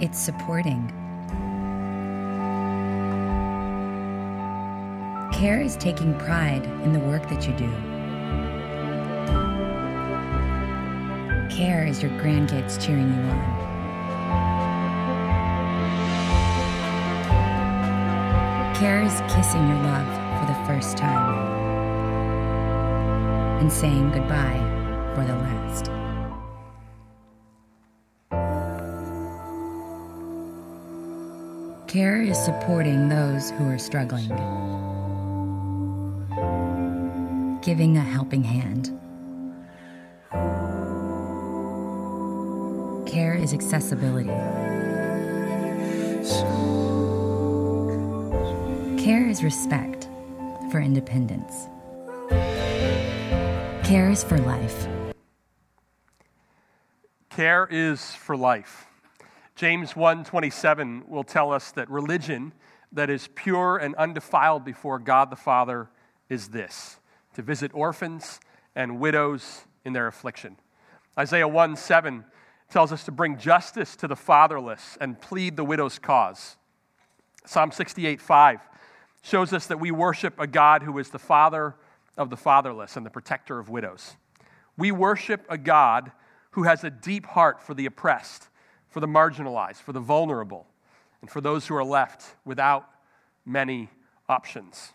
it's supporting. Care is taking pride in the work that you do. Care is your grandkids cheering you on. Care is kissing your love for the first time and saying goodbye for the last. Care is supporting those who are struggling, giving a helping hand. Care is accessibility. Care is respect for independence. Care is for life. Care is for life. James 1:27 will tell us that religion that is pure and undefiled before God the Father is this: to visit orphans and widows in their affliction. Isaiah 1:7 tells us to bring justice to the fatherless and plead the widow's cause. Psalm 68:5 shows us that we worship a God who is the father of the fatherless and the protector of widows. We worship a God who has a deep heart for the oppressed, for the marginalized, for the vulnerable, and for those who are left without many options.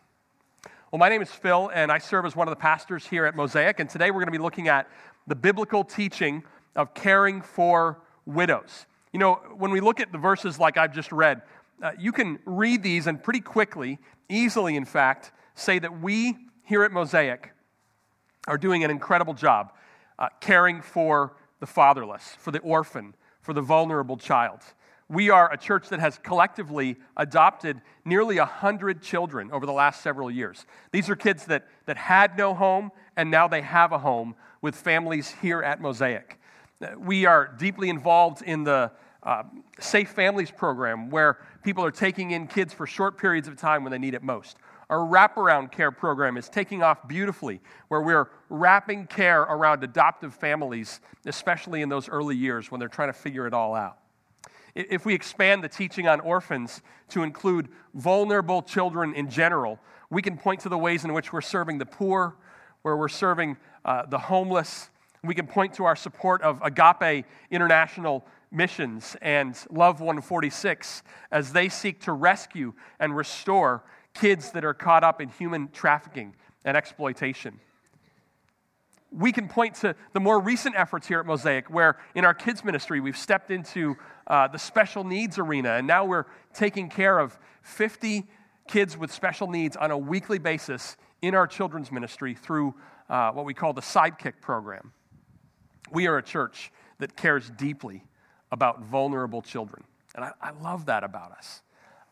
Well, my name is Phil, and I serve as one of the pastors here at Mosaic, and today we're going to be looking at the biblical teaching of caring for widows. You know, when we look at the verses like I've just read, uh, you can read these and pretty quickly, easily in fact, say that we here at Mosaic are doing an incredible job uh, caring for the fatherless, for the orphan, for the vulnerable child. We are a church that has collectively adopted nearly 100 children over the last several years. These are kids that, that had no home, and now they have a home with families here at Mosaic. We are deeply involved in the uh, Safe Families program, where people are taking in kids for short periods of time when they need it most. Our wraparound care program is taking off beautifully, where we're wrapping care around adoptive families, especially in those early years when they're trying to figure it all out. If we expand the teaching on orphans to include vulnerable children in general, we can point to the ways in which we're serving the poor, where we're serving uh, the homeless. We can point to our support of Agape International Missions and Love 146 as they seek to rescue and restore kids that are caught up in human trafficking and exploitation. We can point to the more recent efforts here at Mosaic, where in our kids' ministry we've stepped into uh, the special needs arena, and now we're taking care of 50 kids with special needs on a weekly basis in our children's ministry through uh, what we call the Sidekick program. We are a church that cares deeply about vulnerable children, and I, I love that about us.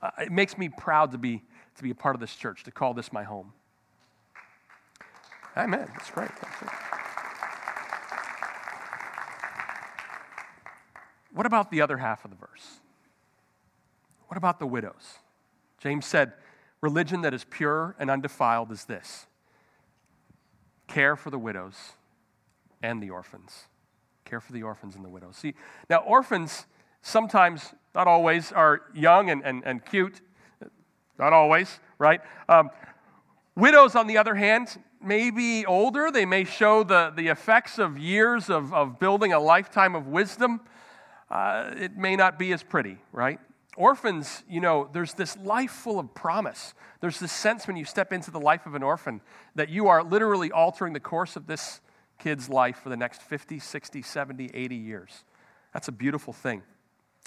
Uh, it makes me proud to be to be a part of this church, to call this my home. Amen. That's great. That's great. What about the other half of the verse? What about the widows? James said, Religion that is pure and undefiled is this care for the widows and the orphans. Care for the orphans and the widows. See, now, orphans sometimes, not always, are young and, and, and cute not always, right? Um, widows, on the other hand, may be older. They may show the, the effects of years of, of building a lifetime of wisdom. Uh, it may not be as pretty, right? Orphans, you know, there's this life full of promise. There's this sense when you step into the life of an orphan that you are literally altering the course of this kid's life for the next 50, 60, 70, 80 years. That's a beautiful thing.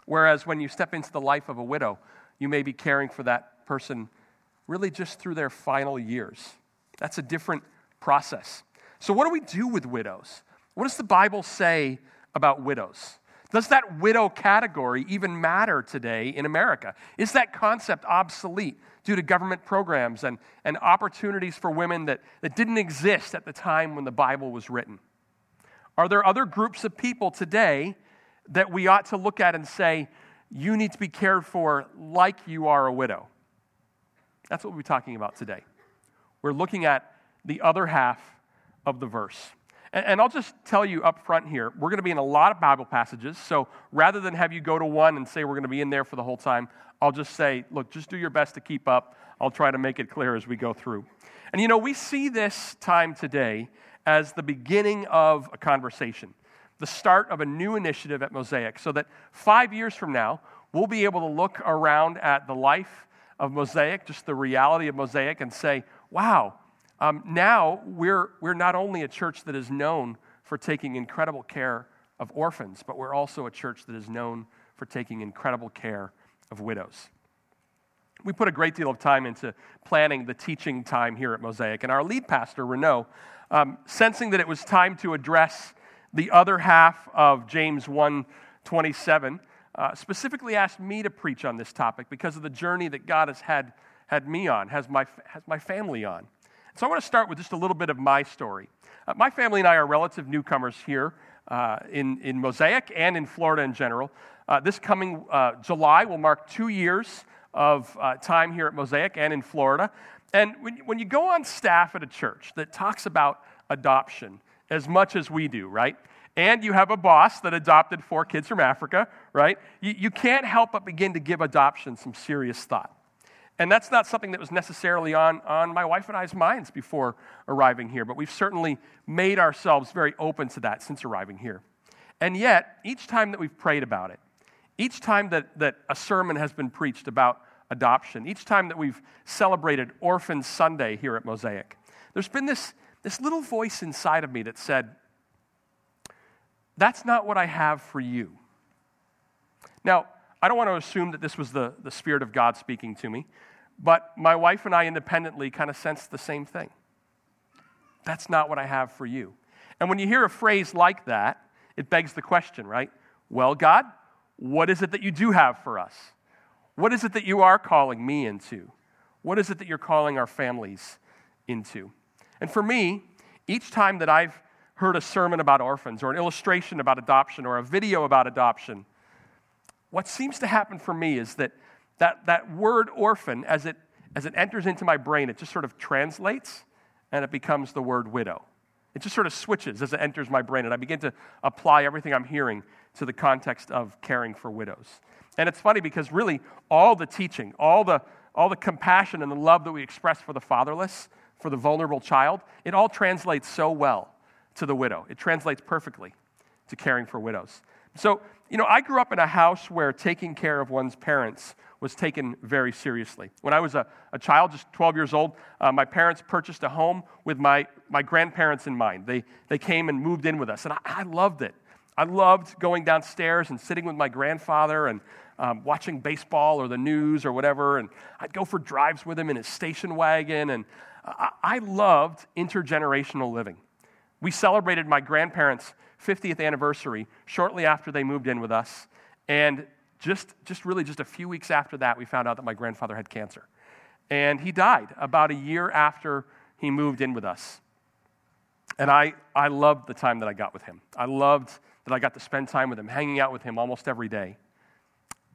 Whereas when you step into the life of a widow, you may be caring for that person really just through their final years. That's a different process. So, what do we do with widows? What does the Bible say about widows? Does that widow category even matter today in America? Is that concept obsolete due to government programs and, and opportunities for women that, that didn't exist at the time when the Bible was written? Are there other groups of people today that we ought to look at and say, you need to be cared for like you are a widow? That's what we're talking about today. We're looking at the other half of the verse. And, and I'll just tell you up front here, we're going to be in a lot of Bible passages. So rather than have you go to one and say we're going to be in there for the whole time, I'll just say, look, just do your best to keep up. I'll try to make it clear as we go through. And you know, we see this time today as the beginning of a conversation, the start of a new initiative at Mosaic, so that five years from now, we'll be able to look around at the life of Mosaic, just the reality of Mosaic, and say, wow, um, now we're, we're not only a church that is known for taking incredible care of orphans, but we're also a church that is known for taking incredible care of widows. We put a great deal of time into planning the teaching time here at Mosaic, and our lead pastor, Renault, um, sensing that it was time to address the other half of James 1 27, uh, specifically asked me to preach on this topic because of the journey that God has had, had me on, has my, has my family on. So I want to start with just a little bit of my story. Uh, my family and I are relative newcomers here uh, in, in Mosaic and in Florida in general. Uh, this coming uh, July will mark two years of uh, time here at Mosaic and in Florida. And when, when you go on staff at a church that talks about adoption as much as we do, right? And you have a boss that adopted four kids from Africa, right? You, you can't help but begin to give adoption some serious thought. And that's not something that was necessarily on, on my wife and I's minds before arriving here, but we've certainly made ourselves very open to that since arriving here. And yet, each time that we've prayed about it, each time that, that a sermon has been preached about adoption, each time that we've celebrated Orphan Sunday here at Mosaic, there's been this, this little voice inside of me that said, That's not what I have for you. Now, I don't want to assume that this was the, the Spirit of God speaking to me, but my wife and I independently kind of sensed the same thing. That's not what I have for you. And when you hear a phrase like that, it begs the question, right? Well, God, what is it that you do have for us? What is it that you are calling me into? What is it that you're calling our families into? And for me, each time that I've heard a sermon about orphans or an illustration about adoption or a video about adoption, what seems to happen for me is that that, that word orphan, as it, as it enters into my brain, it just sort of translates and it becomes the word widow. It just sort of switches as it enters my brain, and I begin to apply everything I'm hearing to the context of caring for widows. And it's funny because really all the teaching, all the, all the compassion and the love that we express for the fatherless, for the vulnerable child, it all translates so well to the widow. It translates perfectly to caring for widows. So, you know, I grew up in a house where taking care of one's parents was taken very seriously. When I was a, a child, just 12 years old, uh, my parents purchased a home with my, my grandparents in mind. They, they came and moved in with us, and I, I loved it. I loved going downstairs and sitting with my grandfather and um, watching baseball or the news or whatever. And I'd go for drives with him in his station wagon. And I, I loved intergenerational living. We celebrated my grandparents' 50th anniversary shortly after they moved in with us. And just, just really just a few weeks after that, we found out that my grandfather had cancer. And he died about a year after he moved in with us. And I, I loved the time that I got with him. I loved that I got to spend time with him, hanging out with him almost every day.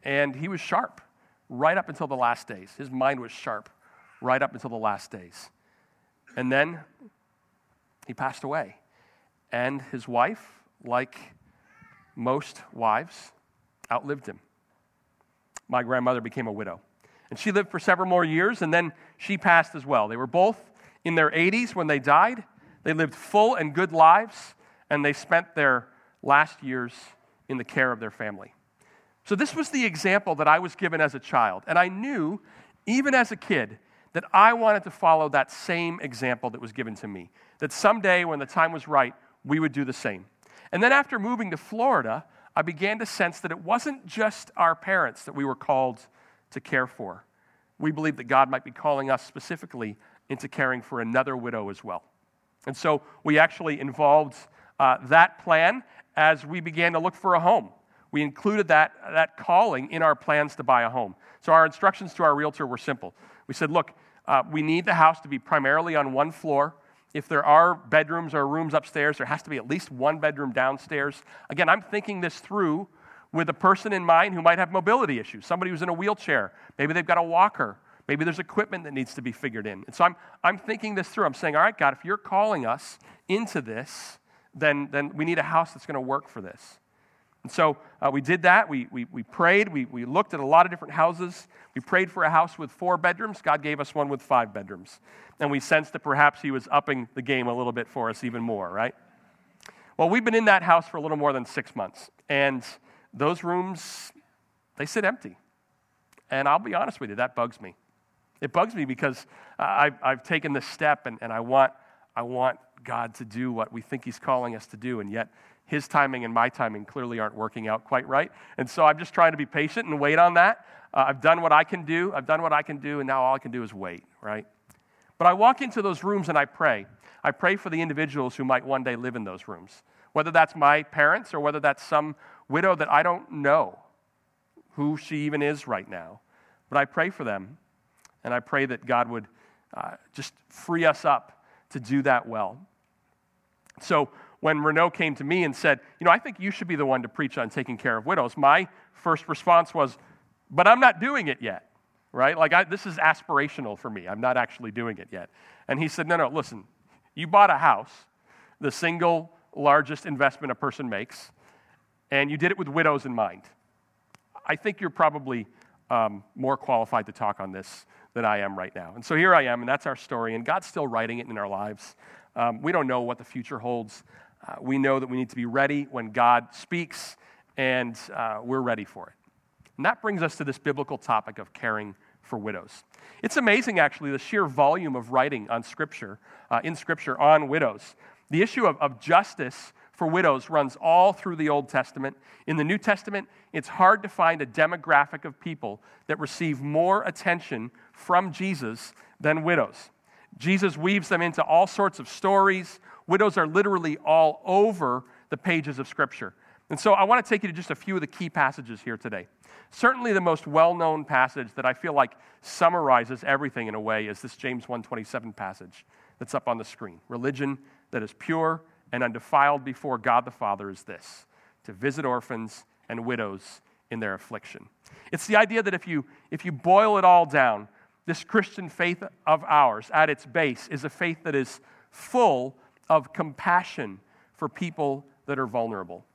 And he was sharp right up until the last days. His mind was sharp right up until the last days. And then he passed away. And his wife, like most wives, outlived him. My grandmother became a widow. And she lived for several more years, and then she passed as well. They were both in their 80s when they died. They lived full and good lives, and they spent their last years in the care of their family. So, this was the example that I was given as a child. And I knew, even as a kid, that I wanted to follow that same example that was given to me. That someday, when the time was right, we would do the same. And then, after moving to Florida, I began to sense that it wasn't just our parents that we were called to care for. We believed that God might be calling us specifically into caring for another widow as well. And so we actually involved uh, that plan as we began to look for a home. We included that, that calling in our plans to buy a home. So our instructions to our realtor were simple. We said, look, uh, we need the house to be primarily on one floor. If there are bedrooms or rooms upstairs, there has to be at least one bedroom downstairs. Again, I'm thinking this through with a person in mind who might have mobility issues, somebody who's in a wheelchair. Maybe they've got a walker. Maybe there's equipment that needs to be figured in. And so I'm, I'm thinking this through. I'm saying, all right, God, if you're calling us into this, then, then we need a house that's going to work for this. And so uh, we did that. We, we, we prayed. We, we looked at a lot of different houses. We prayed for a house with four bedrooms. God gave us one with five bedrooms. And we sensed that perhaps He was upping the game a little bit for us, even more, right? Well, we've been in that house for a little more than six months. And those rooms, they sit empty. And I'll be honest with you, that bugs me. It bugs me because I've, I've taken this step and, and I, want, I want God to do what we think He's calling us to do, and yet His timing and my timing clearly aren't working out quite right. And so I'm just trying to be patient and wait on that. Uh, I've done what I can do. I've done what I can do, and now all I can do is wait, right? But I walk into those rooms and I pray. I pray for the individuals who might one day live in those rooms, whether that's my parents or whether that's some widow that I don't know who she even is right now. But I pray for them, and I pray that God would uh, just free us up to do that well. So when Renault came to me and said, You know, I think you should be the one to preach on taking care of widows, my first response was, But I'm not doing it yet, right? Like, I, this is aspirational for me. I'm not actually doing it yet. And he said, No, no, listen, you bought a house, the single largest investment a person makes, and you did it with widows in mind. I think you're probably um, more qualified to talk on this than I am right now. And so here I am, and that's our story, and God's still writing it in our lives. Um, we don't know what the future holds. Uh, we know that we need to be ready when God speaks, and uh, we're ready for it. And that brings us to this biblical topic of caring for widows. It's amazing, actually, the sheer volume of writing on Scripture, uh, in Scripture on widows. The issue of, of justice for widows runs all through the Old Testament. In the New Testament, it's hard to find a demographic of people that receive more attention from Jesus than widows. Jesus weaves them into all sorts of stories. Widows are literally all over the pages of Scripture. And so I want to take you to just a few of the key passages here today. Certainly the most well-known passage that I feel like summarizes everything in a way is this James 1:27 passage that's up on the screen. Religion that is pure and undefiled before God the Father is this: to visit orphans and widows in their affliction. It's the idea that if you if you boil it all down, this Christian faith of ours, at its base, is a faith that is full of compassion for people that are vulnerable.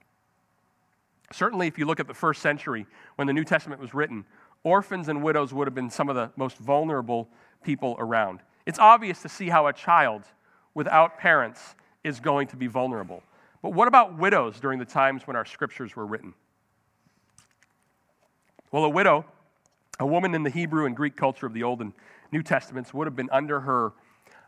Certainly, if you look at the first century when the New Testament was written, orphans and widows would have been some of the most vulnerable people around. It's obvious to see how a child without parents is going to be vulnerable. But what about widows during the times when our scriptures were written? Well, a widow a woman in the Hebrew and Greek culture of the Old and New Testaments would have been under her,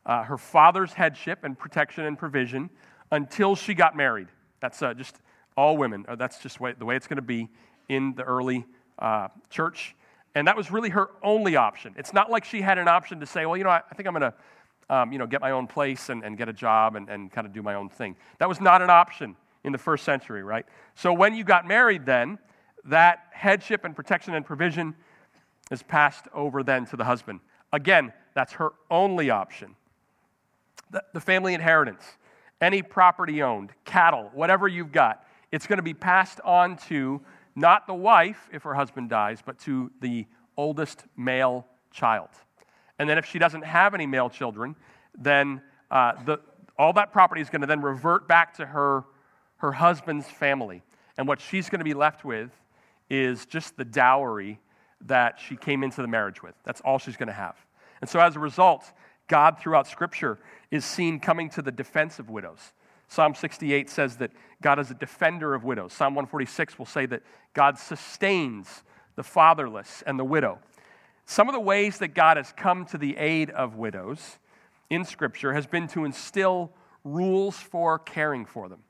uh, her father's headship and protection and provision until she got married. That's uh, just all women. Uh, that's just way, the way it's going to be in the early uh, church. And that was really her only option. It's not like she had an option to say, well, you know, I, I think I'm going to um, you know, get my own place and, and get a job and, and kind of do my own thing. That was not an option in the first century, right? So when you got married, then, that headship and protection and provision is passed over then to the husband. Again, that's her only option. The, the family inheritance, any property owned, cattle, whatever you've got, it's going to be passed on to not the wife if her husband dies, but to the oldest male child. And then if she doesn't have any male children, then uh, the, all that property is going to then revert back to her, her husband's family. And what she's going to be left with is just the dowry that she came into the marriage with. That's all she's going to have. And so as a result, God throughout Scripture is seen coming to the defense of widows. Psalm 68 says that God is a defender of widows. Psalm 146 will say that God sustains the fatherless and the widow. Some of the ways that God has come to the aid of widows in Scripture has been to instill rules for caring for them.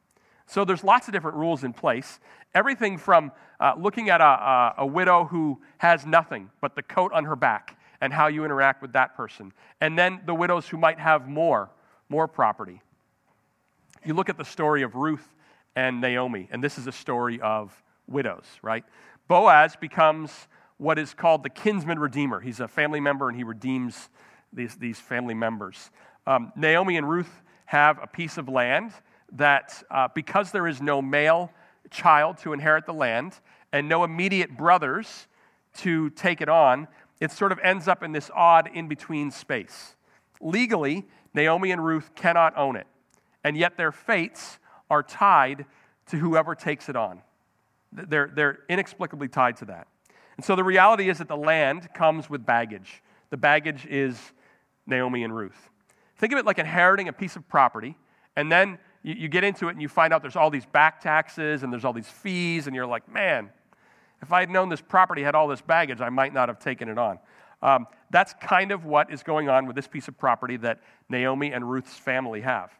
So there's lots of different rules in place. Everything from uh, looking at a, a, a widow who has nothing but the coat on her back and how you interact with that person. And then the widows who might have more, more property. You look at the story of Ruth and Naomi, and this is a story of widows, right? Boaz becomes what is called the kinsman redeemer. He's a family member and he redeems these, these family members. Um, Naomi and Ruth have a piece of land that uh, because there is no male child to inherit the land and no immediate brothers to take it on, it sort of ends up in this odd in between space. Legally, Naomi and Ruth cannot own it, and yet their fates are tied to whoever takes it on. They're, they're inexplicably tied to that. And so the reality is that the land comes with baggage. The baggage is Naomi and Ruth. Think of it like inheriting a piece of property, and then you, you get into it and you find out there's all these back taxes and there's all these fees, and you're like, man, if I had known this property had all this baggage, I might not have taken it on. Um, that's kind of what is going on with this piece of property that Naomi and Ruth's family have.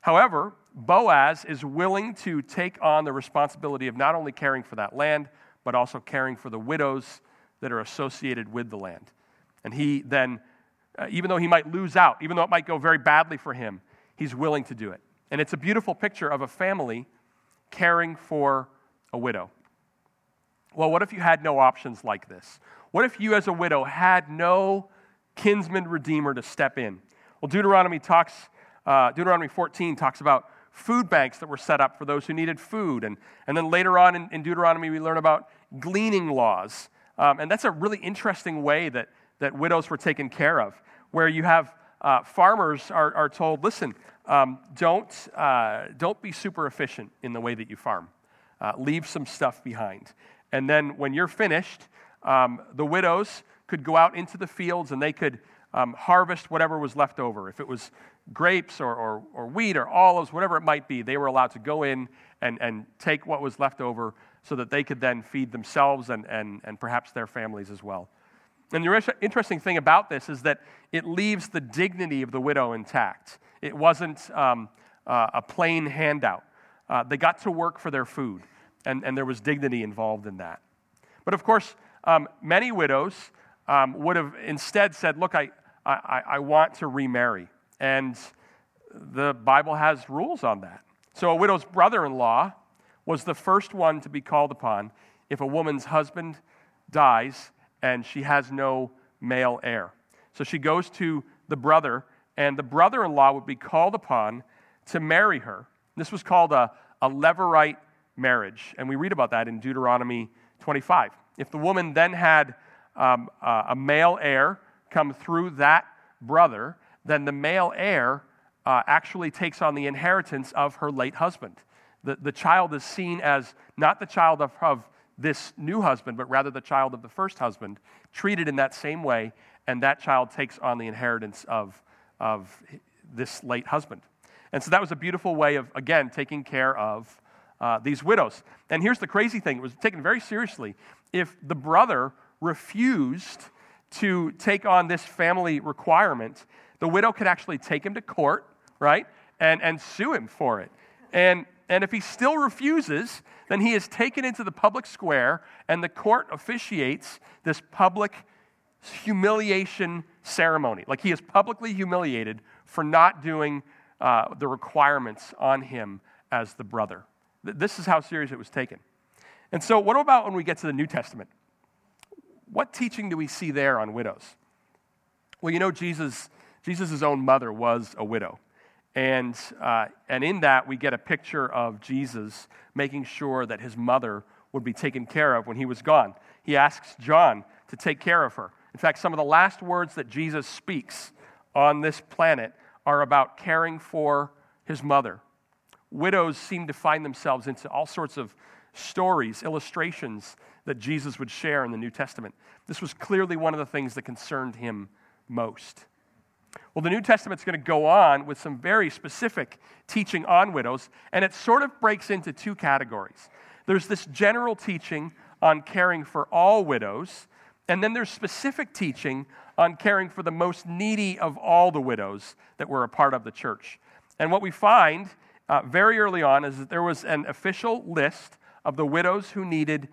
However, Boaz is willing to take on the responsibility of not only caring for that land, but also caring for the widows that are associated with the land. And he then, uh, even though he might lose out, even though it might go very badly for him, he's willing to do it. And it's a beautiful picture of a family caring for a widow. Well, what if you had no options like this? What if you, as a widow, had no kinsman redeemer to step in? Well, Deuteronomy talks, uh, Deuteronomy 14 talks about food banks that were set up for those who needed food. And, and then later on in, in Deuteronomy, we learn about gleaning laws. Um, and that's a really interesting way that, that widows were taken care of, where you have uh, farmers are, are told, listen, um, don't, uh, don't be super efficient in the way that you farm. Uh, leave some stuff behind. And then when you're finished, um, the widows could go out into the fields and they could um, harvest whatever was left over. If it was grapes or, or, or, wheat or olives, whatever it might be, they were allowed to go in and, and take what was left over so that they could then feed themselves and, and, and perhaps their families as well. And the interesting thing about this is that it leaves the dignity of the widow intact. It wasn't um, uh, a plain handout. Uh, they got to work for their food, and, and there was dignity involved in that. But of course, um, many widows um, would have instead said, Look, I, I, I want to remarry. And the Bible has rules on that. So a widow's brother in law was the first one to be called upon if a woman's husband dies and she has no male heir. So she goes to the brother, and the brother in law would be called upon to marry her. This was called a, a levirate marriage, and we read about that in Deuteronomy 25. If the woman then had um, uh, a male heir come through that brother, then the male heir uh, actually takes on the inheritance of her late husband. The, the child is seen as not the child of, of this new husband, but rather the child of the first husband, treated in that same way, and that child takes on the inheritance of, of this late husband. And so that was a beautiful way of, again, taking care of uh, these widows. And here's the crazy thing it was taken very seriously. If the brother refused to take on this family requirement, the widow could actually take him to court, right, and, and sue him for it. And, and if he still refuses, then he is taken into the public square, and the court officiates this public humiliation ceremony. Like he is publicly humiliated for not doing uh, the requirements on him as the brother. This is how serious it was taken. And so, what about when we get to the New Testament? What teaching do we see there on widows? Well, you know, Jesus, Jesus' own mother was a widow. And, uh, and in that, we get a picture of Jesus making sure that his mother would be taken care of when he was gone. He asks John to take care of her. In fact, some of the last words that Jesus speaks on this planet are about caring for his mother. Widows seem to find themselves into all sorts of stories, illustrations that Jesus would share in the New Testament. This was clearly one of the things that concerned him most. Well, the New Testament's going to go on with some very specific teaching on widows, and it sort of breaks into two categories. There's this general teaching on caring for all widows, and then there's specific teaching on caring for the most needy of all the widows that were a part of the church. And what we find uh, very early on is that there was an official list of the widows who needed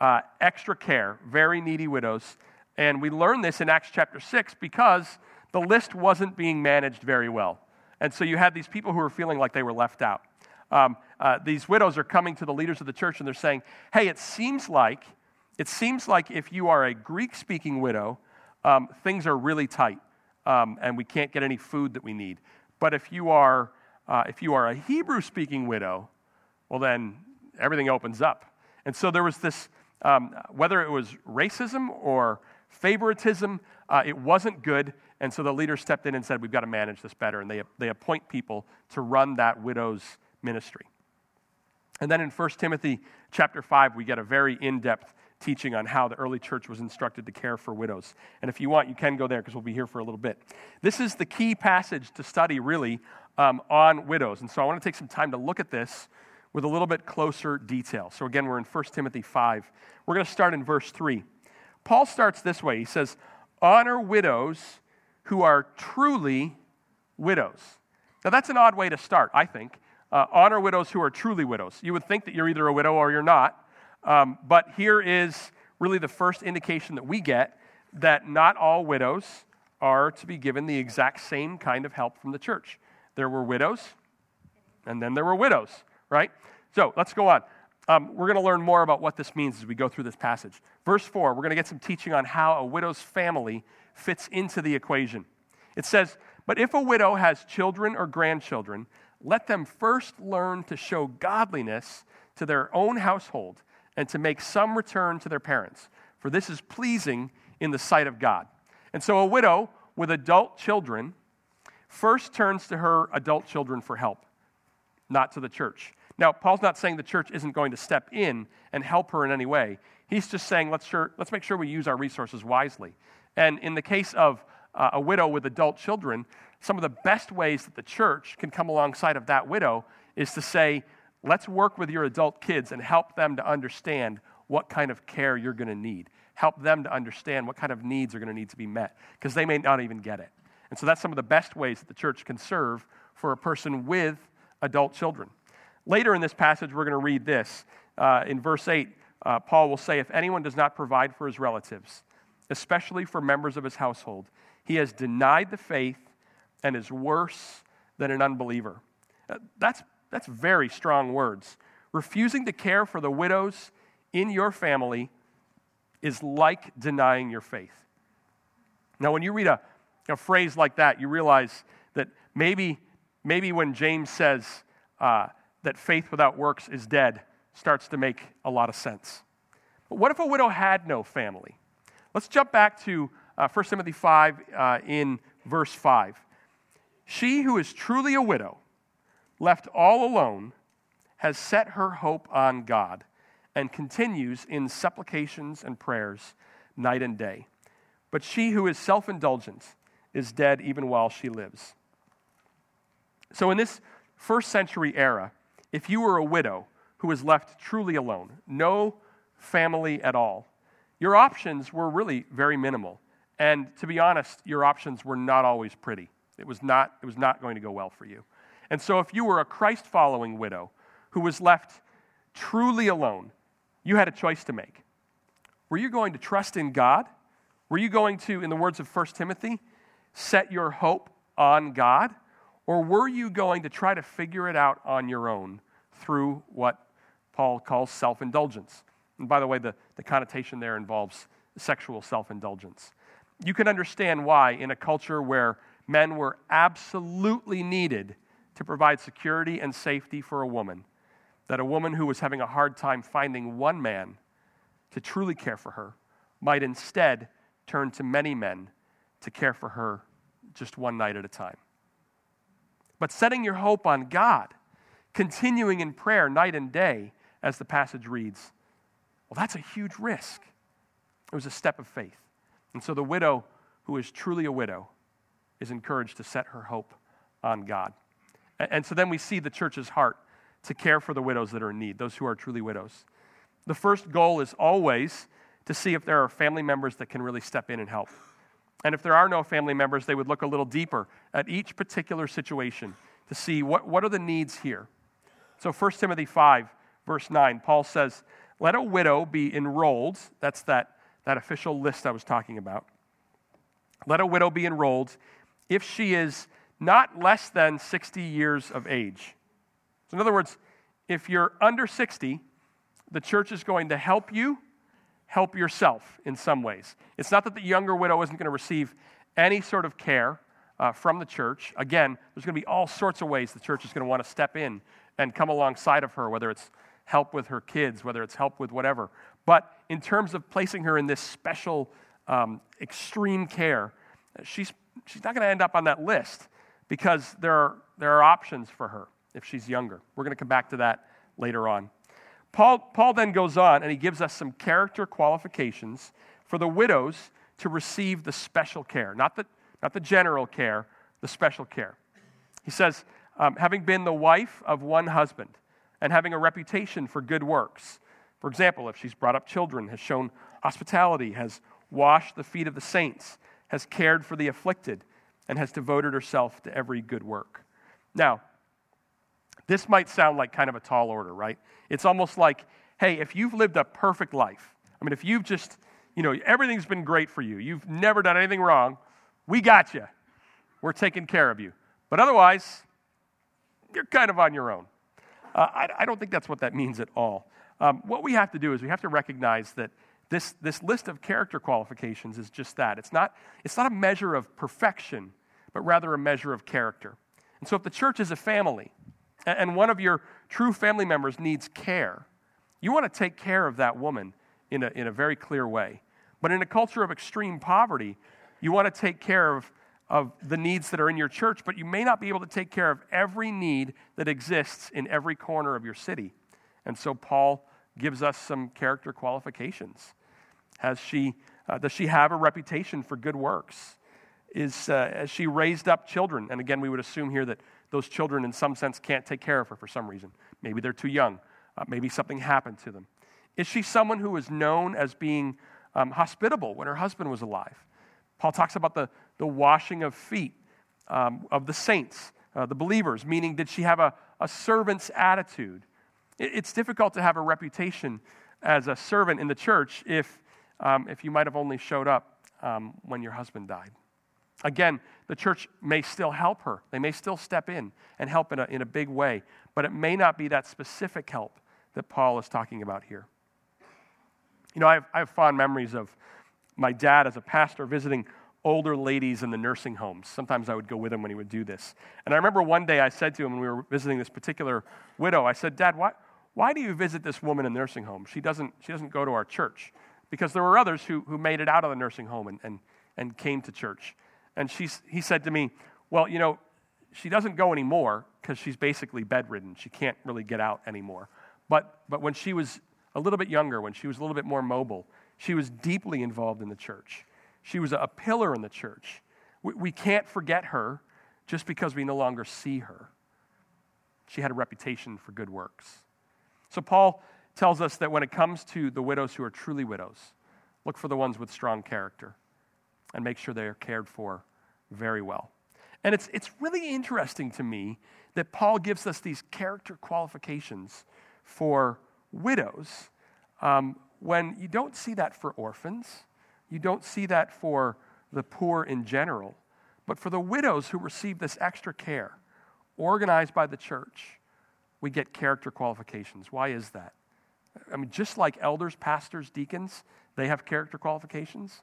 uh, extra care, very needy widows. And we learn this in Acts chapter 6 because the list wasn't being managed very well. And so you had these people who were feeling like they were left out. Um, uh, these widows are coming to the leaders of the church and they're saying, hey, it seems like, it seems like if you are a Greek speaking widow, um, things are really tight um, and we can't get any food that we need. But if you are, uh, if you are a Hebrew speaking widow, well, then everything opens up. And so there was this um, whether it was racism or favoritism, uh, it wasn't good. And so the leader stepped in and said, We've got to manage this better. And they, they appoint people to run that widow's ministry. And then in 1 Timothy chapter 5, we get a very in depth teaching on how the early church was instructed to care for widows. And if you want, you can go there because we'll be here for a little bit. This is the key passage to study, really, um, on widows. And so I want to take some time to look at this with a little bit closer detail. So again, we're in 1 Timothy 5. We're going to start in verse 3. Paul starts this way He says, Honor widows who are truly widows. Now, that's an odd way to start, I think. Uh, honor widows who are truly widows. You would think that you're either a widow or you're not. Um, but here is really the first indication that we get that not all widows are to be given the exact same kind of help from the church. There were widows, and then there were widows, right? So let's go on. Um, we're going to learn more about what this means as we go through this passage. Verse 4, we're going to get some teaching on how a widow's family fits into the equation. It says, But if a widow has children or grandchildren, let them first learn to show godliness to their own household and to make some return to their parents, for this is pleasing in the sight of God. And so a widow with adult children first turns to her adult children for help, not to the church. Now, Paul's not saying the church isn't going to step in and help her in any way. He's just saying let's, sure, let's make sure we use our resources wisely. And in the case of uh, a widow with adult children, some of the best ways that the church can come alongside of that widow is to say, Let's work with your adult kids and help them to understand what kind of care you're going to need. Help them to understand what kind of needs are going to need to be met because they may not even get it. And so that's some of the best ways that the church can serve for a person with adult children. Later in this passage, we're going to read this. Uh, in verse 8, uh, Paul will say, If anyone does not provide for his relatives, especially for members of his household, he has denied the faith and is worse than an unbeliever. Uh, that's that's very strong words. Refusing to care for the widows in your family is like denying your faith. Now, when you read a, a phrase like that, you realize that maybe, maybe when James says uh, that faith without works is dead, starts to make a lot of sense. But what if a widow had no family? Let's jump back to uh, 1 Timothy 5 uh, in verse 5. She who is truly a widow left all alone, has set her hope on God and continues in supplications and prayers night and day. But she who is self indulgent is dead even while she lives. So, in this first century era, if you were a widow who was left truly alone, no family at all, your options were really very minimal. And to be honest, your options were not always pretty. It was not, it was not going to go well for you. And so, if you were a Christ following widow who was left truly alone, you had a choice to make. Were you going to trust in God? Were you going to, in the words of 1 Timothy, set your hope on God? Or were you going to try to figure it out on your own through what Paul calls self indulgence? And by the way, the, the connotation there involves sexual self indulgence. You can understand why, in a culture where men were absolutely needed to provide security and safety for a woman, that a woman who was having a hard time finding one man to truly care for her might instead turn to many men to care for her just one night at a time. But setting your hope on God, continuing in prayer night and day, as the passage reads, well, that's a huge risk. It was a step of faith. And so the widow, who is truly a widow, is encouraged to set her hope on God. And so then we see the church's heart to care for the widows that are in need, those who are truly widows. The first goal is always to see if there are family members that can really step in and help. And if there are no family members, they would look a little deeper at each particular situation to see what, what are the needs here. So 1 Timothy 5, verse 9, Paul says, Let a widow be enrolled. That's that, that official list I was talking about. Let a widow be enrolled if she is not less than 60 years of age. So, in other words, if you're under 60, the church is going to help you help yourself in some ways. It's not that the younger widow isn't going to receive any sort of care uh, from the church. Again, there's going to be all sorts of ways the church is going to want to step in and come alongside of her, whether it's help with her kids, whether it's help with whatever. But in terms of placing her in this special, um, extreme care, she's, she's not going to end up on that list because there are, there are options for her if she's younger. We're going to come back to that later on. Paul, Paul then goes on and he gives us some character qualifications for the widows to receive the special care, not the, not the general care, the special care. He says, um, having been the wife of one husband and having a reputation for good works. For example, if she's brought up children, has shown hospitality, has washed the feet of the saints, has cared for the afflicted, and has devoted herself to every good work. Now, this might sound like kind of a tall order, right? It's almost like, hey, if you've lived a perfect life, I mean, if you've just, you know, everything's been great for you, you've never done anything wrong, we got you. We're taking care of you. But otherwise, you're kind of on your own. Uh, I, I, don't think that's what that means at all. Um, what we have to do is we have to recognize that this, this list of character qualifications is just that. It's not, it's not a measure of perfection, but rather a measure of character. And so if the church is a family, and one of your true family members needs care, you want to take care of that woman in a, in a very clear way. But in a culture of extreme poverty, you want to take care of, of the needs that are in your church, but you may not be able to take care of every need that exists in every corner of your city. And so Paul gives us some character qualifications. Has she, uh, does she have a reputation for good works? Is, uh, has she raised up children? And again, we would assume here that those children, in some sense, can't take care of her for some reason. Maybe they're too young. Uh, maybe something happened to them. Is she someone who is known as being um, hospitable when her husband was alive? Paul talks about the, the washing of feet um, of the saints, uh, the believers, meaning, did she have a, a servant's attitude? It, it's difficult to have a reputation as a servant in the church if, um, if you might have only showed up um, when your husband died. Again, the church may still help her. They may still step in and help in a, in a big way, but it may not be that specific help that Paul is talking about here. You know, I have, I have fond memories of my dad as a pastor visiting older ladies in the nursing homes. Sometimes I would go with him when he would do this. And I remember one day I said to him when we were visiting this particular widow, I said, Dad, why, why do you visit this woman in the nursing home? She doesn't, she doesn't go to our church. Because there were others who, who made it out of the nursing home and, and, and came to church. And she's, he said to me, Well, you know, she doesn't go anymore because she's basically bedridden. She can't really get out anymore. But, but when she was a little bit younger, when she was a little bit more mobile, she was deeply involved in the church. She was a pillar in the church. We, we can't forget her just because we no longer see her. She had a reputation for good works. So, Paul tells us that when it comes to the widows who are truly widows, look for the ones with strong character and make sure they are cared for very well. And it's, it's really interesting to me that Paul gives us these character qualifications for widows um, when you don't see that for orphans, you don't see that for the poor in general, but for the widows who receive this extra care organized by the church, we get character qualifications. Why is that? I mean, just like elders, pastors, deacons, they have character qualifications.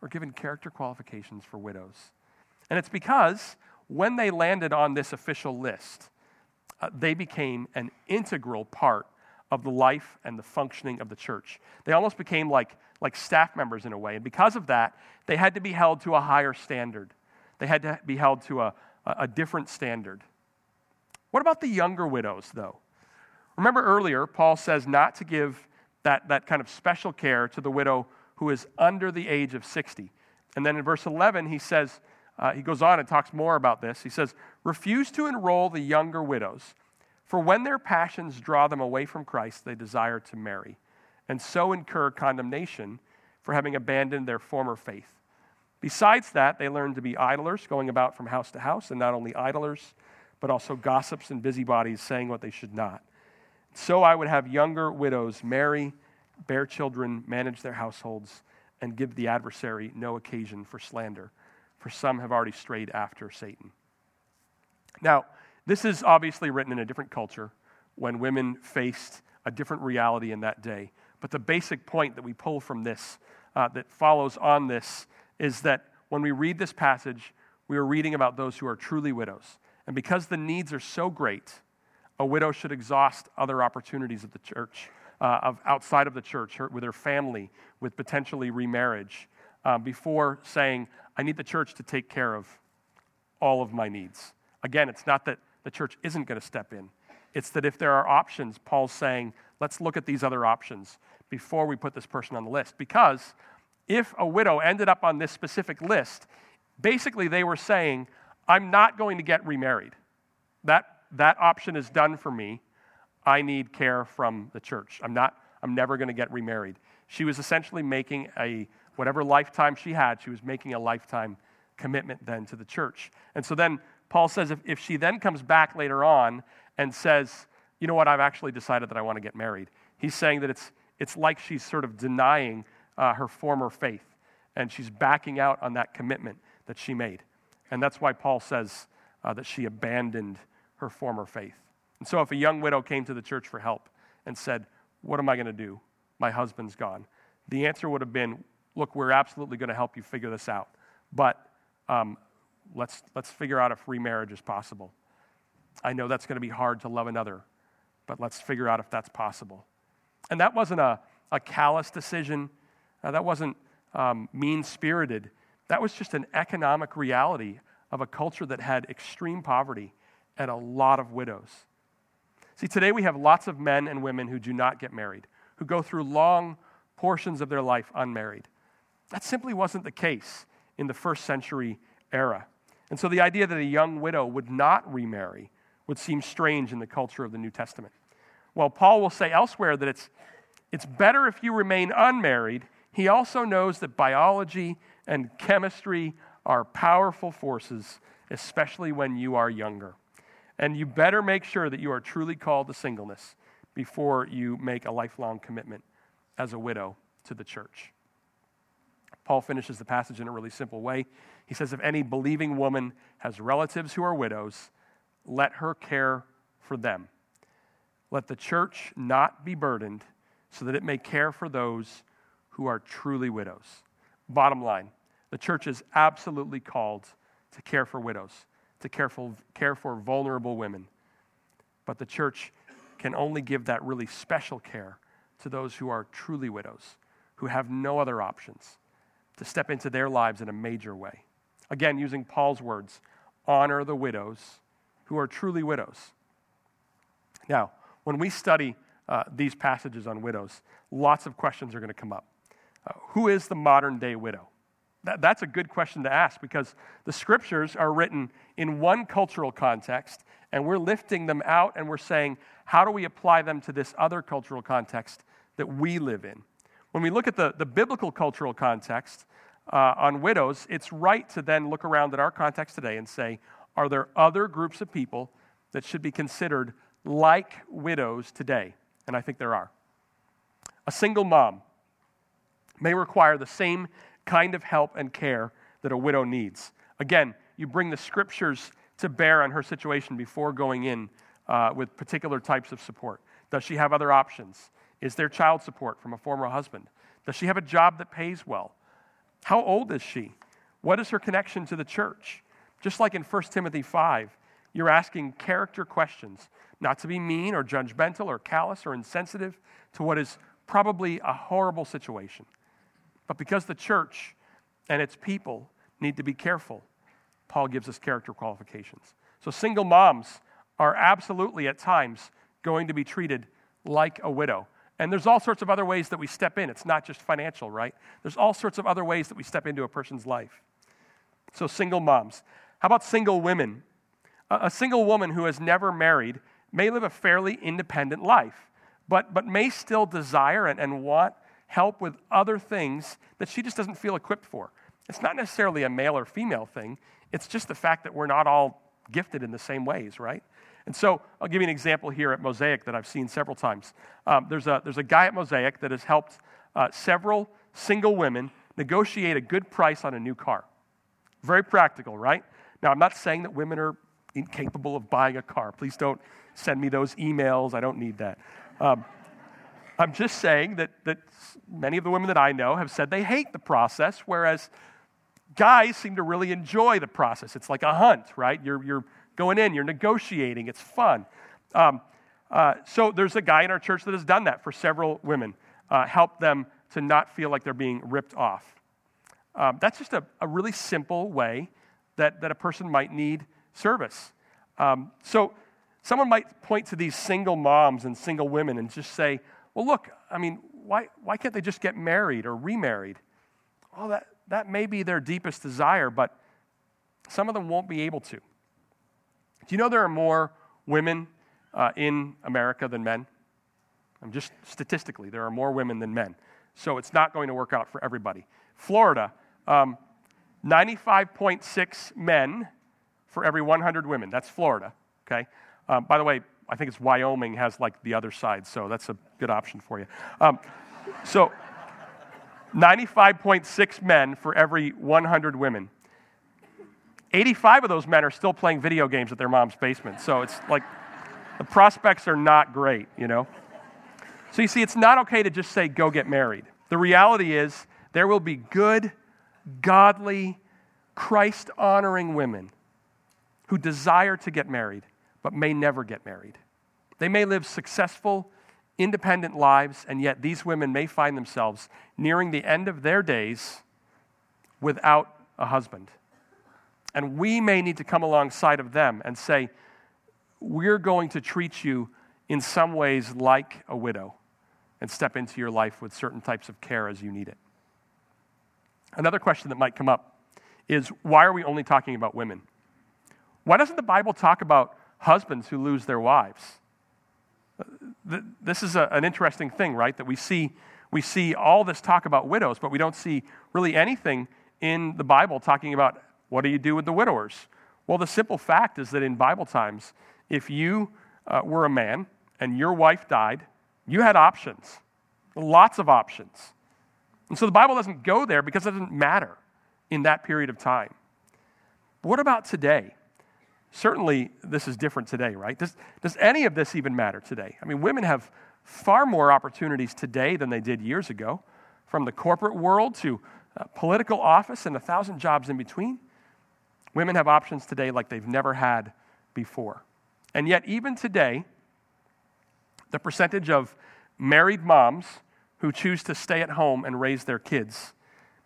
We're given character qualifications for widows. And it's because when they landed on this official list, uh, they became an integral part of the life and the functioning of the church. They almost became like, like staff members in a way. And because of that, they had to be held to a higher standard. They had to be held to a, a different standard. What about the younger widows, though? Remember earlier, Paul says not to give that, that kind of special care to the widow who is under the age of 60. And then in verse 11, he says, uh, he goes on and talks more about this. He says, Refuse to enroll the younger widows, for when their passions draw them away from Christ, they desire to marry, and so incur condemnation for having abandoned their former faith. Besides that, they learn to be idlers, going about from house to house, and not only idlers, but also gossips and busybodies, saying what they should not. So I would have younger widows marry bear children, manage their households, and give the adversary no occasion for slander, for some have already strayed after Satan. Now, this is obviously written in a different culture when women faced a different reality in that day. But the basic point that we pull from this, uh, that follows on this, is that when we read this passage, we are reading about those who are truly widows. And because the needs are so great, a widow should exhaust other opportunities of the church uh, of outside of the church, her, with her family, with potentially remarriage, uh, before saying, I need the church to take care of all of my needs. Again, it's not that the church isn't going to step in, It's that if there are options, Paul's saying, let's look at these other options before we put this person on the list. Because if a widow ended up on this specific list, basically they were saying, I'm not going to get remarried. That, that option is done for me. I need care from the church. I'm, not, I'm never going to get remarried. She was essentially making a, whatever lifetime she had, she was making a lifetime commitment then to the church. And so then Paul says if, if she then comes back later on and says, you know what, I've actually decided that I want to get married, he's saying that it's, it's like she's sort of denying uh, her former faith and she's backing out on that commitment that she made. And that's why Paul says uh, that she abandoned her former faith. And so if a young widow came to the church for help and said, What am I going to do? My husband's gone. The answer would have been, Look, we're absolutely going to help you figure this out. But um, let's, let's figure out if remarriage is possible. I know that's going to be hard to love another, but let's figure out if that's possible. And that wasn't a, a callous decision, uh, that wasn't um, mean spirited. That was just an economic reality of a culture that had extreme poverty and a lot of widows. See, today we have lots of men and women who do not get married, who go through long portions of their life unmarried. That simply wasn't the case in the first century era. And so the idea that a young widow would not remarry would seem strange in the culture of the New Testament. While Paul will say elsewhere that it's, it's better if you remain unmarried, he also knows that biology and chemistry are powerful forces, especially when you are younger. And you better make sure that you are truly called to singleness before you make a lifelong commitment as a widow to the church. Paul finishes the passage in a really simple way. He says, If any believing woman has relatives who are widows, let her care for them. Let the church not be burdened, so that it may care for those who are truly widows. Bottom line the church is absolutely called to care for widows, to care for, care for vulnerable women. But the church can only give that really special care to those who are truly widows, who have no other options to step into their lives in a major way. Again, using Paul's words, honor the widows who are truly widows. Now, when we study uh, these passages on widows, lots of questions are going to come up. Uh, who is the modern day widow? That, that's a good question to ask because the scriptures are written in one cultural context, and we're lifting them out and we're saying, how do we apply them to this other cultural context that we live in? When we look at the, the biblical cultural context uh, on widows, it's right to then look around at our context today and say, are there other groups of people that should be considered like widows today? And I think there are. A single mom may require the same kind of help and care that a widow needs. Again, you bring the scriptures to bear on her situation before going in uh, with particular types of support. Does she have other options? Is there child support from a former husband? Does she have a job that pays well? How old is she? What is her connection to the church? Just like in 1 Timothy 5, you're asking character questions, not to be mean or judgmental or callous or insensitive to what is probably a horrible situation. But because the church and its people need to be careful, Paul gives us character qualifications. So single moms are absolutely at times going to be treated like a widow. And there's all sorts of other ways that we step in. It's not just financial, right? There's all sorts of other ways that we step into a person's life. So, single moms. How about single women? A, single woman who has never married may live a fairly independent life, but, but may still desire and, and want help with other things that she just doesn't feel equipped for. It's not necessarily a male or female thing, it's just the fact that we're not all gifted in the same ways, right? And so I'll give you an example here at Mosaic that I've seen several times. Um, there's, a, there's a guy at Mosaic that has helped uh, several single women negotiate a good price on a new car. Very practical, right? Now, I'm not saying that women are incapable of buying a car. Please don't send me those emails. I don't need that. Um, I'm just saying that, that many of the women that I know have said they hate the process, whereas guys seem to really enjoy the process. It's like a hunt, right? You're, you're going in, you're negotiating, it's fun. Um, uh, so there's a guy in our church that has done that for several women, uh, helped them to not feel like they're being ripped off. Um, that's just a, a, really simple way that, that a person might need service. Um, so Someone might point to these single moms and single women and just say, well, look, I mean, why, why can't they just get married or remarried? Well, that, that may be their deepest desire, but some of them won't be able to. Do you know there are more women uh, in America than men? I'm just statistically, there are more women than men. So it's not going to work out for everybody. Florida, um, 95.6 men for every 100 women. That's Florida, okay? Um, by the way, I think it's Wyoming has like the other side, so that's a good option for you. Um, so 95.6 men for every 100 women. 85 of those men are still playing video games at their mom's basement. So it's like the prospects are not great, you know? So you see, it's not okay to just say, go get married. The reality is, there will be good, godly, Christ honoring women who desire to get married but may never get married. They may live successful, independent lives, and yet these women may find themselves nearing the end of their days without a husband. And we may need to come alongside of them and say, We're going to treat you in some ways like a widow and step into your life with certain types of care as you need it. Another question that might come up is why are we only talking about women? Why doesn't the Bible talk about husbands who lose their wives? This is a, an interesting thing, right? That we see, we see all this talk about widows, but we don't see really anything in the Bible talking about what do you do with the widowers? Well, the simple fact is that in Bible times, if you uh, were a man and your wife died, you had options, lots of options. And so the Bible doesn't go there because it doesn't matter in that period of time. But what about today? Certainly, this is different today, right? Does, does any of this even matter today? I mean, women have far more opportunities today than they did years ago, from the corporate world to uh, political office and a thousand jobs in between. Women have options today like they've never had before. And yet, even today, the percentage of married moms who choose to stay at home and raise their kids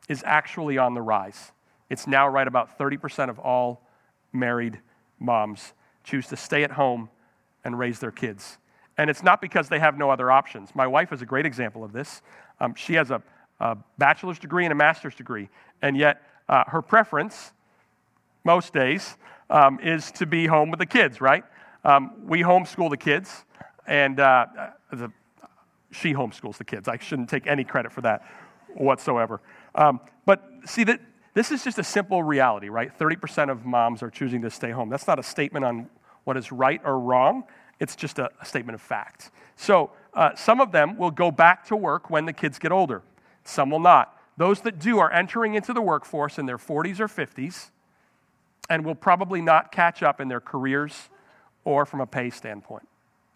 is actually on the rise. It's now right about 30% of all married moms choose to stay at home and raise their kids. And it's not because they have no other options. My wife is a great example of this. Um, she has a, a, bachelor's degree and a master's degree, and yet uh, her preference, most days, um, is to be home with the kids, right? Um, we homeschool the kids, and uh, the, she homeschools the kids. I shouldn't take any credit for that whatsoever. Um, but see, that this is just a simple reality, right? 30% of moms are choosing to stay home. That's not a statement on what is right or wrong, it's just a, a statement of fact. So uh, some of them will go back to work when the kids get older, some will not. Those that do are entering into the workforce in their 40s or 50s and will probably not catch up in their careers or from a pay standpoint.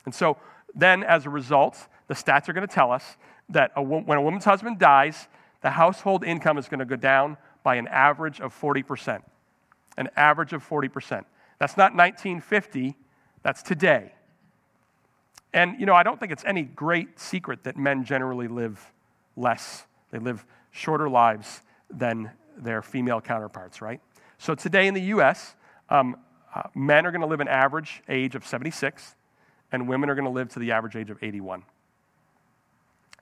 And so then, as a result, the stats are going to tell us that a, when a woman's husband dies, the household income is going to go down by an average of 40%. An average of 40%. That's not 1950, that's today. And, you know, I don't think it's any great secret that men generally live less, they live shorter lives than their female counterparts, right? So today in the US, um, uh, men are going to live an average age of 76, and women are going to live to the average age of 81.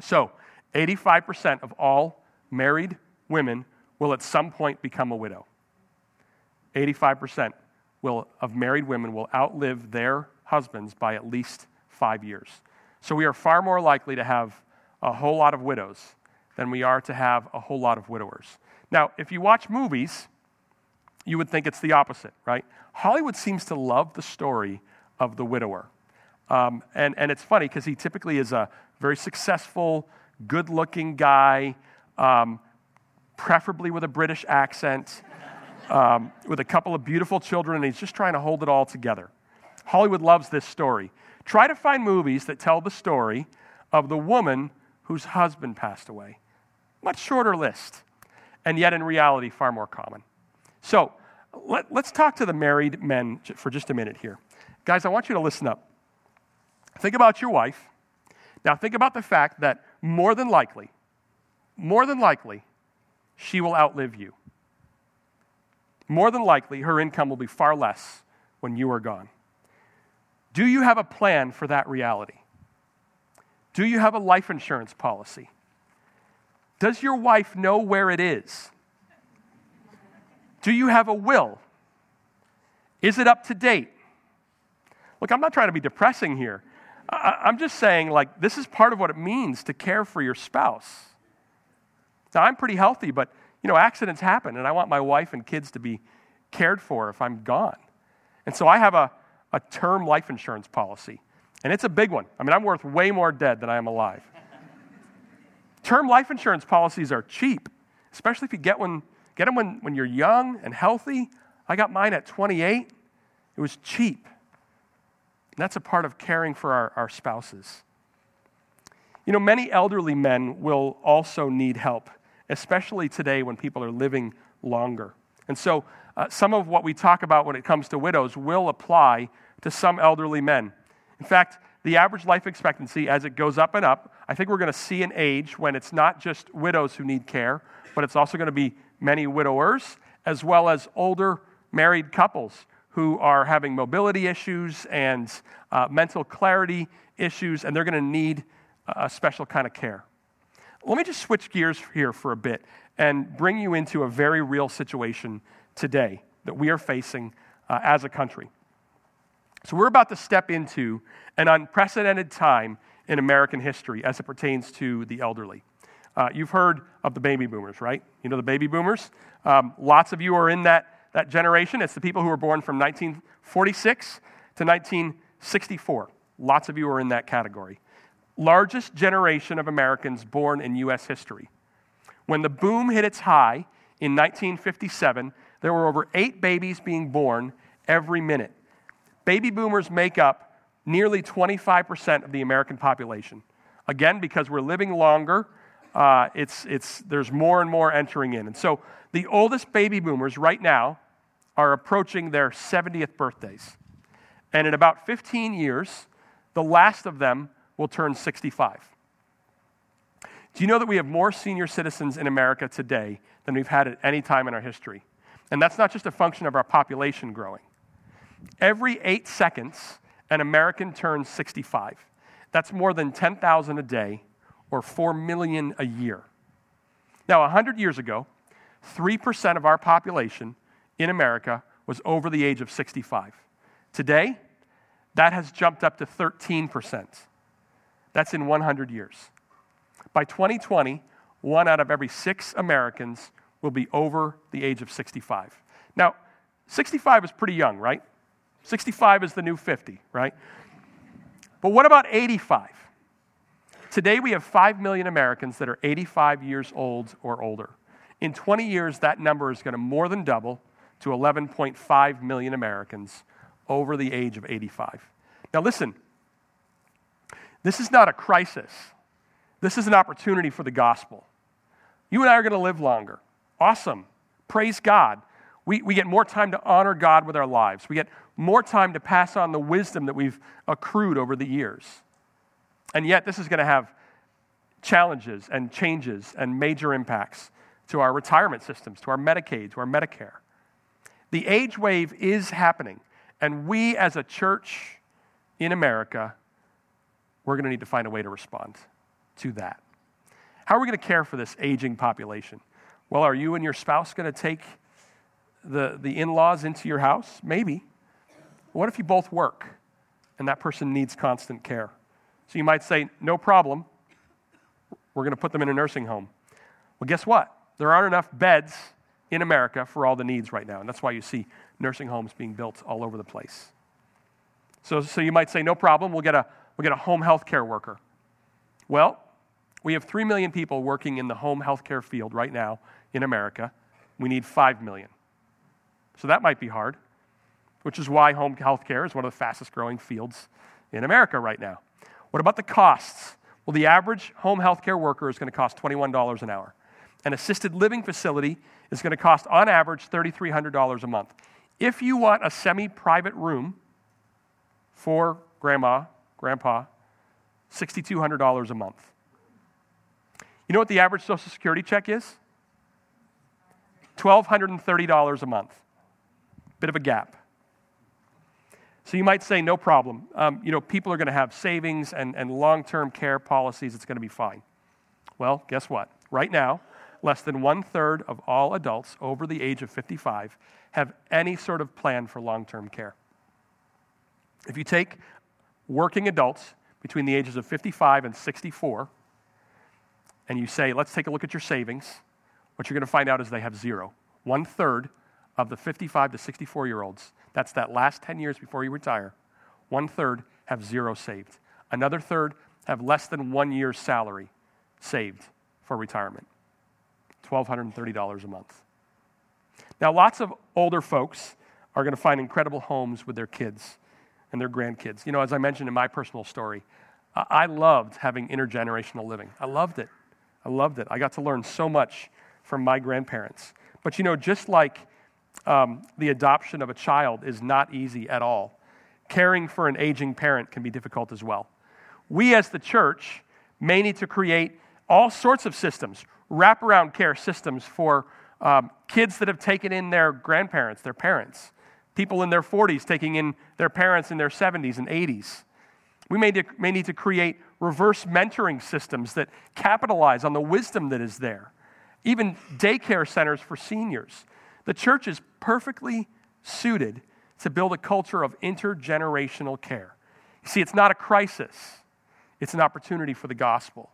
So, 85% of all married women will at some point become a widow. 85% will, of married women will outlive their husbands by at least five years. So we are far more likely to have a whole lot of widows than we are to have a whole lot of widowers. Now, if you watch movies, you would think it's the opposite, right? Hollywood seems to love the story of the widower. Um, and, and it's funny because he typically is a very successful, good looking guy um, preferably with a British accent, um, with a couple of beautiful children, and he's just trying to hold it all together. Hollywood loves this story. Try to find movies that tell the story of the woman whose husband passed away. Much shorter list, and yet in reality, far more common. So let, us talk to the married men for just a minute here. Guys, I want you to listen up. Think about your wife. Now, think about the fact that more than likely, more than likely, she will outlive you. More than likely, her income will be far less when you are gone. Do you have a plan for that reality? Do you have a life insurance policy? Does your wife know where it is? Do you have a will? Is it up to date? Look, I'm not trying to be depressing here. I, am just saying, like, this is part of what it means to care for your spouse. Now, I'm pretty healthy, but, you know, accidents happen, and I want my wife and kids to be cared for if I'm gone. And so I have a, a term life insurance policy, and it's a big one. I mean, I'm worth way more dead than I am alive. term life insurance policies are cheap, especially if you get, one, get them when, when you're young and healthy. I got mine at 28. It was cheap. And that's a part of caring for our, our spouses. You know, many elderly men will also need help, especially today when people are living longer. And so, uh, some of what we talk about when it comes to widows will apply to some elderly men. In fact, the average life expectancy, as it goes up and up, I think we're going to see an age when it's not just widows who need care, but it's also going to be many widowers, as well as older married couples who are having mobility issues and uh, mental clarity issues, and they're going to need a special kind of care. Let me just switch gears here for a bit and bring you into a very real situation today that we are facing uh, as a country. So, we're about to step into an unprecedented time in American history as it pertains to the elderly. Uh, you've heard of the baby boomers, right? You know the baby boomers? Um, lots of you are in that that generation. It's the people who were born from 1946 to 1964. Lots of you are in that category. Largest generation of Americans born in U.S. history. When the boom hit its high in 1957, there were over eight babies being born every minute. Baby boomers make up nearly 25% of the American population. Again, because we're living longer, uh, it's, it's, there's more and more entering in. And so the oldest baby boomers right now are approaching their 70th birthdays. And in about 15 years, the last of them will turn 65. Do you know that we have more senior citizens in America today than we've had at any time in our history? And that's not just a function of our population growing. Every eight seconds, an American turns 65. That's more than 10,000 a day or 4 million a year. Now, 100 years ago, 3% of our population in America was over the age of 65. Today, that has jumped up to 13%. That's in 100 years. By 2020, one out of every six Americans will be over the age of 65. Now, 65 is pretty young, right? 65 is the new 50, right? But what about 85? Today, we have 5 million Americans that are 85 years old or older. In 20 years, that number is going to more than double to 11.5 million Americans over the age of 85. Now, listen, this is not a crisis. This is an opportunity for the gospel. You and I are going to live longer. Awesome. Praise God. We, we get more time to honor God with our lives. We get more time to pass on the wisdom that we've accrued over the years. And yet, this is going to have challenges and changes and major impacts to our retirement systems, to our Medicaid, to our Medicare. The age wave is happening, and we as a church in America, we're going to need to find a way to respond to that. How are we going to care for this aging population? Well, are you and your spouse going to take the, the in laws into your house? Maybe. What if you both work and that person needs constant care? So you might say, no problem. We're going to put them in a nursing home. Well, guess what? There aren't enough beds in America for all the needs right now. And that's why you see nursing homes being built all over the place. So, so you might say, no problem, we'll get, a, we'll get a home health care worker. Well, we have 3 million people working in the home health care field right now in America. We need 5 million. So that might be hard, which is why home health care is one of the fastest growing fields in America right now. What about the costs? Well, the average home health care worker is going to cost $21 an hour. An assisted living facility is going to cost, on average, $3,300 a month. If you want a semi private room for grandma, grandpa, $6,200 a month. You know what the average Social Security check is? $1,230 a month. Bit of a gap. So you might say, no problem. Um, you know, people are going to have savings and, and long term care policies. It's going to be fine. Well, guess what? Right now, less than one third of all adults over the age of 55 have any sort of plan for long term care. If you take working adults between the ages of 55 and 64, and you say, let's take a look at your savings, what you're going to find out is they have zero. One third of the 55 to 64 year olds, that's that last 10 years before you retire, one third have zero saved. Another third have less than one year's salary saved for retirement $1,230 a month. Now, lots of older folks are going to find incredible homes with their kids and their grandkids. You know, as I mentioned in my personal story, I loved having intergenerational living. I loved it. I loved it. I got to learn so much from my grandparents. But you know, just like um, the adoption of a child is not easy at all, caring for an aging parent can be difficult as well. We as the church may need to create all sorts of systems, wraparound care systems for um, kids that have taken in their grandparents, their parents, people in their 40s taking in their parents in their 70s and 80s. We may, de- may need to create reverse mentoring systems that capitalize on the wisdom that is there, even daycare centers for seniors. The church is perfectly suited to build a culture of intergenerational care. You see, it's not a crisis, it's an opportunity for the gospel.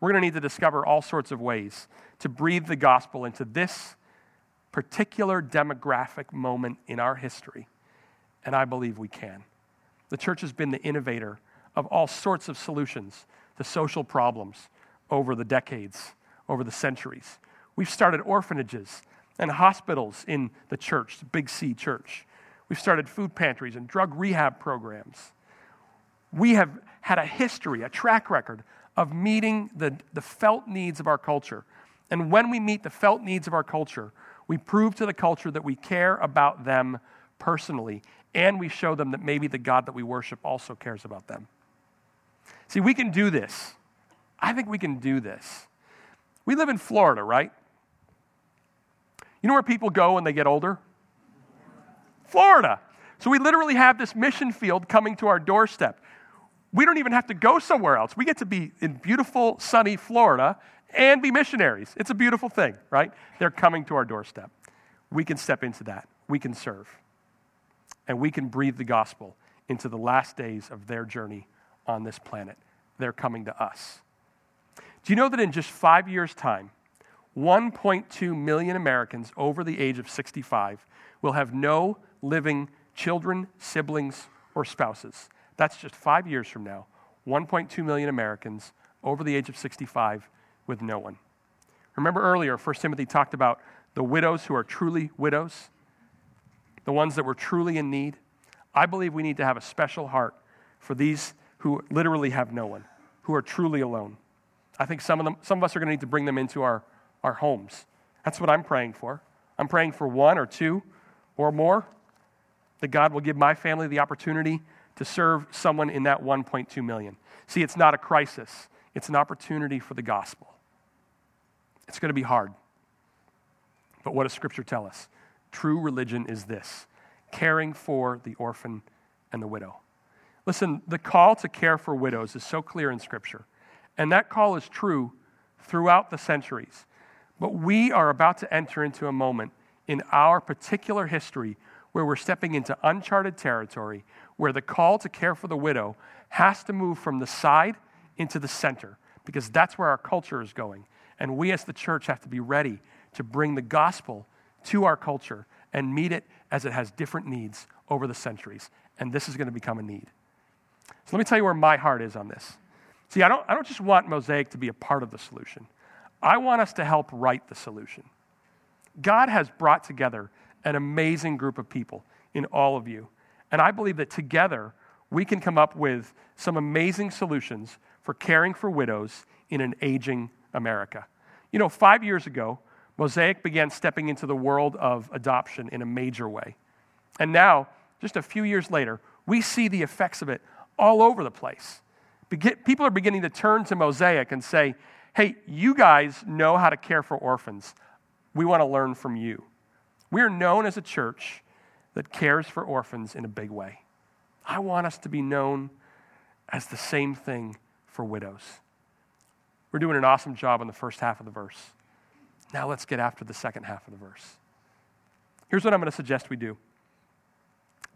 We're going to need to discover all sorts of ways to breathe the gospel into this particular demographic moment in our history, and I believe we can. The church has been the innovator of all sorts of solutions to social problems over the decades, over the centuries. We've started orphanages and hospitals in the church, the Big C church. We've started food pantries and drug rehab programs. We have had a history, a track record of meeting the, the felt needs of our culture. And when we meet the felt needs of our culture, we prove to the culture that we care about them personally, and we show them that maybe the God that we worship also cares about them. See, we can do this. I think we can do this. We live in Florida, right? You know where people go when they get older? Florida. So we literally have this mission field coming to our doorstep. We don't even have to go somewhere else. We get to be in beautiful, sunny Florida and be missionaries. It's a beautiful thing, right? They're coming to our doorstep. We can step into that. We can serve. And we can breathe the gospel into the last days of their journey on this planet. They're coming to us. Do you know that in just five years' time, 1.2 million Americans over the age of 65 will have no living children, siblings, or spouses? That's just five years from now. 1.2 million Americans over the age of 65 with no one. Remember earlier, 1 Timothy talked about the widows who are truly widows, the ones that were truly in need. I believe we need to have a special heart for these who literally have no one, who are truly alone. I think some of, them, some of us are going to need to bring them into our, our homes. That's what I'm praying for. I'm praying for one or two or more, that God will give my family the opportunity to serve someone in that 1.2 million. See, it's not a crisis, it's an opportunity for the gospel. It's going to be hard. But what does Scripture tell us? True religion is this caring for the orphan and the widow. Listen, the call to care for widows is so clear in Scripture, and that call is true throughout the centuries. But we are about to enter into a moment in our particular history where we're stepping into uncharted territory where the call to care for the widow has to move from the side into the center because that's where our culture is going. And we as the church have to be ready to bring the gospel to our culture and meet it as it has different needs over the centuries. And this is going to become a need. So let me tell you where my heart is on this. See, I don't, I don't just want Mosaic to be a part of the solution, I want us to help write the solution. God has brought together an amazing group of people in all of you and I believe that together we can come up with some amazing solutions for caring for widows in an aging America. You know, five years ago, Mosaic began stepping into the world of adoption in a major way. And now, just a few years later, we see the effects of it all over the place. People are beginning to turn to Mosaic and say, hey, you guys know how to care for orphans. We want to learn from you. We are known as a church that cares for orphans in a big way. I want us to be known as the same thing for widows. We're doing an awesome job on the first half of the verse. Now let's get after the second half of the verse. Here's what I'm going to suggest we do.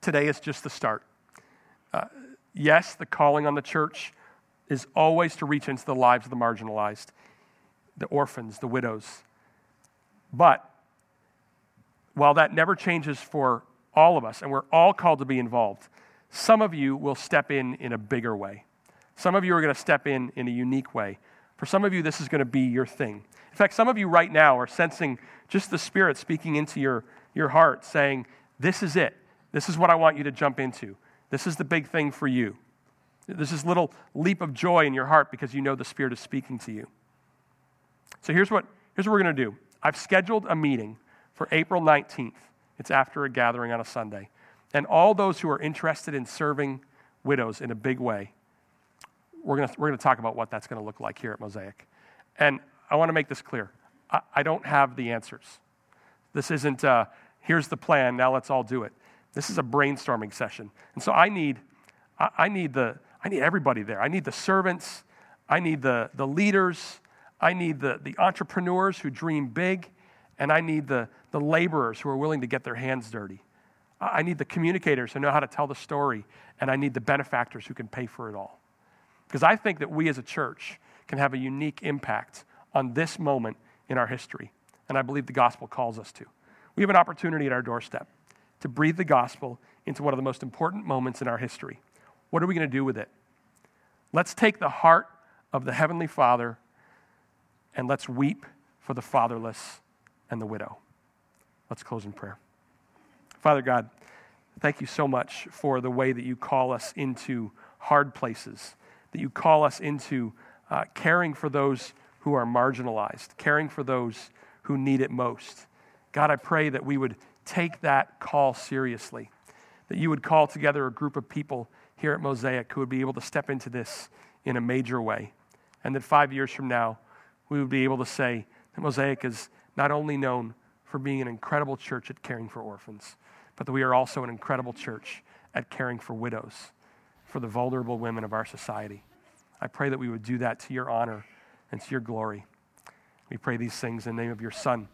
Today is just the start. Uh, yes, the calling on the church is always to reach into the lives of the marginalized, the orphans, the widows. But while that never changes for all of us, and we're all called to be involved, some of you will step in in a bigger way. Some of you are going to step in in a unique way. For some of you, this is going to be your thing. In fact, some of you right now are sensing just the Spirit speaking into your, your heart, saying, This is it. This is what I want you to jump into. This is the big thing for you. There's this little leap of joy in your heart because you know the Spirit is speaking to you. So here's what, here's what we're going to do I've scheduled a meeting for April 19th. It's after a gathering on a Sunday. And all those who are interested in serving widows in a big way, we're going we're to talk about what that's going to look like here at Mosaic. And I want to make this clear I, I don't have the answers. This isn't, uh, here's the plan, now let's all do it. This is a brainstorming session. And so I need, I, I need, the, I need everybody there. I need the servants, I need the, the leaders, I need the, the entrepreneurs who dream big, and I need the, the laborers who are willing to get their hands dirty. I need the communicators who know how to tell the story, and I need the benefactors who can pay for it all. Because I think that we as a church can have a unique impact on this moment in our history, and I believe the gospel calls us to. We have an opportunity at our doorstep to breathe the gospel into one of the most important moments in our history. What are we going to do with it? Let's take the heart of the Heavenly Father and let's weep for the fatherless and the widow. Let's close in prayer. Father God, thank you so much for the way that you call us into hard places, that you call us into uh, caring for those who are marginalized, caring for those who need it most. God, I pray that we would take that call seriously, that you would call together a group of people here at Mosaic who would be able to step into this in a major way, and that five years from now, we would be able to say that Mosaic is not only known for being an incredible church at caring for orphans, but that we are also an incredible church at caring for widows, for the vulnerable women of our society. I pray that we would do that to your honor and to your glory. We pray these things in the name of your Son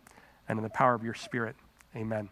and in the power of your Spirit. Amen.